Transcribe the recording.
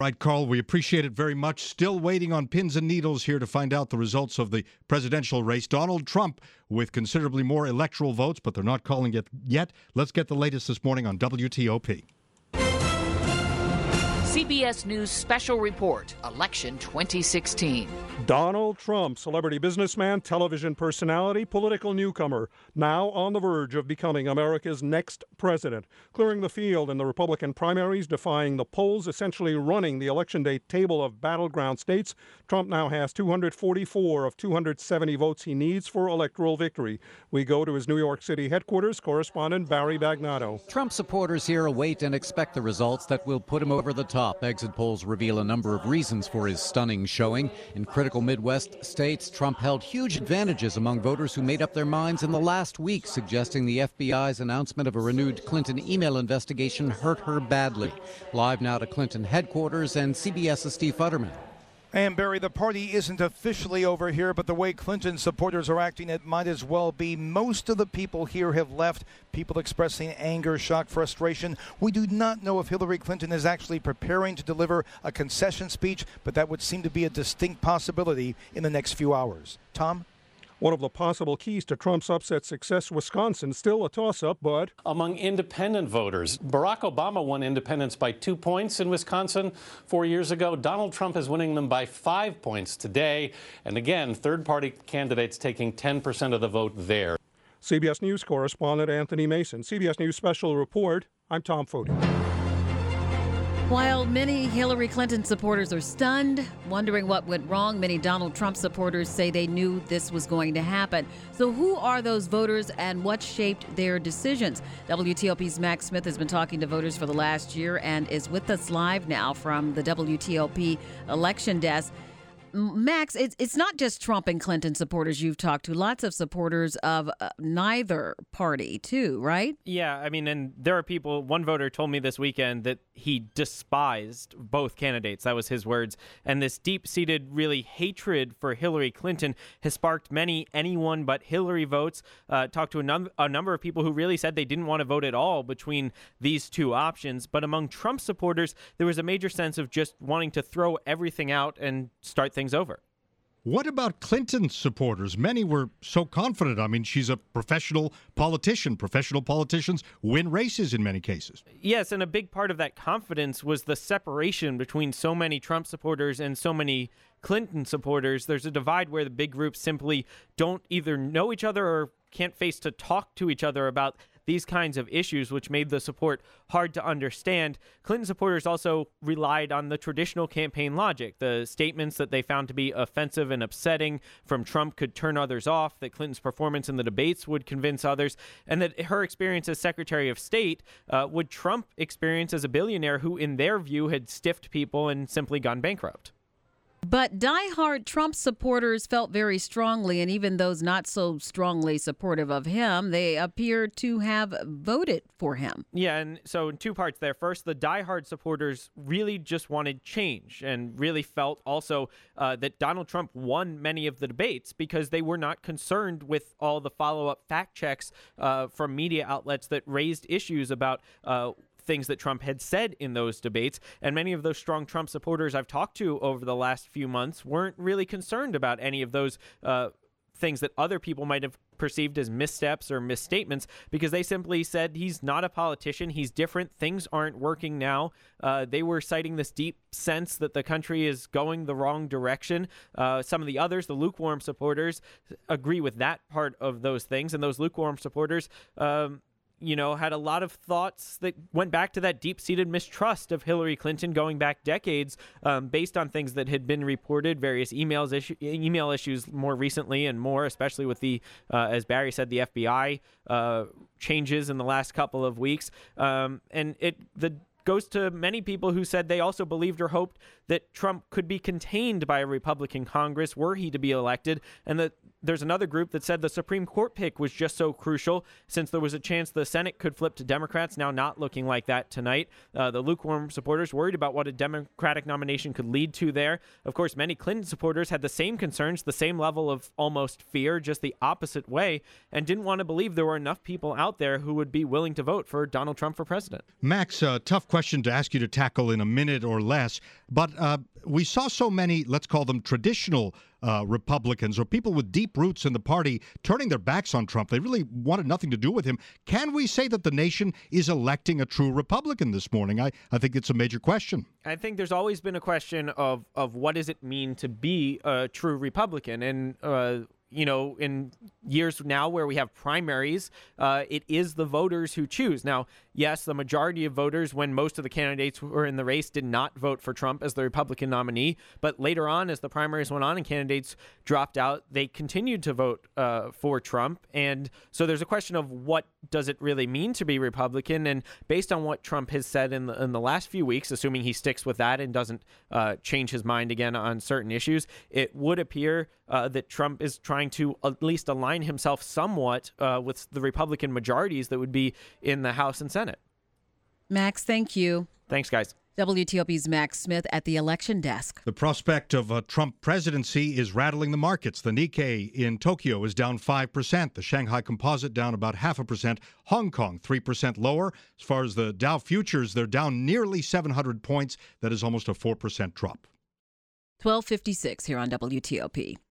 Right, Carl, we appreciate it very much. Still waiting on pins and needles here to find out the results of the presidential race. Donald Trump with considerably more electoral votes, but they're not calling it yet. Let's get the latest this morning on WTOP. CBS News Special Report Election 2016. Donald Trump, celebrity businessman, television personality, political newcomer, now on the verge of becoming America's next president, clearing the field in the Republican primaries, defying the polls, essentially running the election day table of battleground states. Trump now has 244 of 270 votes he needs for electoral victory. We go to his New York City headquarters, correspondent Barry Bagnato. Trump supporters here await and expect the results that will put him over the top top. Exit polls reveal a number of reasons for his stunning showing. In critical Midwest states, Trump held huge advantages among voters who made up their minds in the last week, suggesting the FBI's announcement of a renewed Clinton email investigation hurt her badly. Live now to Clinton headquarters and CBS's Steve Futterman. And Barry, the party isn't officially over here, but the way Clinton supporters are acting, it might as well be. Most of the people here have left, people expressing anger, shock, frustration. We do not know if Hillary Clinton is actually preparing to deliver a concession speech, but that would seem to be a distinct possibility in the next few hours. Tom? One of the possible keys to Trump's upset success, Wisconsin, still a toss up, but. Among independent voters, Barack Obama won independents by two points in Wisconsin four years ago. Donald Trump is winning them by five points today. And again, third party candidates taking 10% of the vote there. CBS News correspondent Anthony Mason. CBS News Special Report. I'm Tom Foty. While many Hillary Clinton supporters are stunned, wondering what went wrong, many Donald Trump supporters say they knew this was going to happen. So, who are those voters and what shaped their decisions? WTOP's Max Smith has been talking to voters for the last year and is with us live now from the WTOP election desk. Max, it's it's not just Trump and Clinton supporters you've talked to. Lots of supporters of uh, neither party, too, right? Yeah, I mean, and there are people. One voter told me this weekend that he despised both candidates. That was his words. And this deep-seated, really hatred for Hillary Clinton has sparked many anyone but Hillary votes. Uh, talked to a, num- a number of people who really said they didn't want to vote at all between these two options. But among Trump supporters, there was a major sense of just wanting to throw everything out and start things over. What about Clinton supporters? Many were so confident. I mean, she's a professional politician. Professional politicians win races in many cases. Yes, and a big part of that confidence was the separation between so many Trump supporters and so many Clinton supporters. There's a divide where the big groups simply don't either know each other or can't face to talk to each other about these kinds of issues, which made the support hard to understand. Clinton supporters also relied on the traditional campaign logic. The statements that they found to be offensive and upsetting from Trump could turn others off, that Clinton's performance in the debates would convince others, and that her experience as Secretary of State uh, would trump experience as a billionaire who, in their view, had stiffed people and simply gone bankrupt. But die-hard Trump supporters felt very strongly, and even those not so strongly supportive of him, they appear to have voted for him. Yeah, and so in two parts there. First, the die-hard supporters really just wanted change and really felt also uh, that Donald Trump won many of the debates because they were not concerned with all the follow-up fact checks uh, from media outlets that raised issues about uh, things that Trump had said in those debates. And many of those strong Trump supporters I've talked to over the last few months weren't really concerned about any of those. Uh, things that other people might have perceived as missteps or misstatements because they simply said he's not a politician. He's different. Things aren't working now. Uh, they were citing this deep sense that the country is going the wrong direction. Uh, some of the others, the lukewarm supporters, agree with that part of those things. And those lukewarm supporters, um, you know, had a lot of thoughts that went back to that deep seated mistrust of Hillary Clinton going back decades um, based on things that had been reported, various emails issue, email issues more recently and more, especially with the, uh, as Barry said, the FBI uh, changes in the last couple of weeks. Um, and it, the, goes to many people who said they also believed or hoped that Trump could be contained by a Republican Congress were he to be elected, and that there's another group that said the Supreme Court pick was just so crucial since there was a chance the Senate could flip to Democrats. Now, not looking like that tonight. Uh, the lukewarm supporters worried about what a Democratic nomination could lead to there. Of course, many Clinton supporters had the same concerns, the same level of almost fear, just the opposite way, and didn't want to believe there were enough people out there who would be willing to vote for Donald Trump for president. Max, uh, tough question to ask you to tackle in a minute or less, but uh, we saw so many, let's call them traditional uh, Republicans or people with deep roots in the party turning their backs on Trump. They really wanted nothing to do with him. Can we say that the nation is electing a true Republican this morning? I, I think it's a major question. I think there's always been a question of, of what does it mean to be a true Republican? And, uh, you know, in years now where we have primaries, uh, it is the voters who choose. Now, yes, the majority of voters, when most of the candidates were in the race, did not vote for Trump as the Republican nominee. But later on, as the primaries went on and candidates dropped out, they continued to vote uh, for Trump. And so there's a question of what does it really mean to be Republican? And based on what Trump has said in the, in the last few weeks, assuming he sticks with that and doesn't uh, change his mind again on certain issues, it would appear uh, that Trump is trying to at least align himself somewhat uh, with the Republican majorities that would be in the House and Senate. Max, thank you. Thanks, guys. WTOP's Max Smith at the election desk. The prospect of a Trump presidency is rattling the markets. The Nikkei in Tokyo is down 5%. The Shanghai Composite down about half a percent. Hong Kong 3% lower. As far as the Dow futures, they're down nearly 700 points. That is almost a 4% drop. 1256 here on WTOP.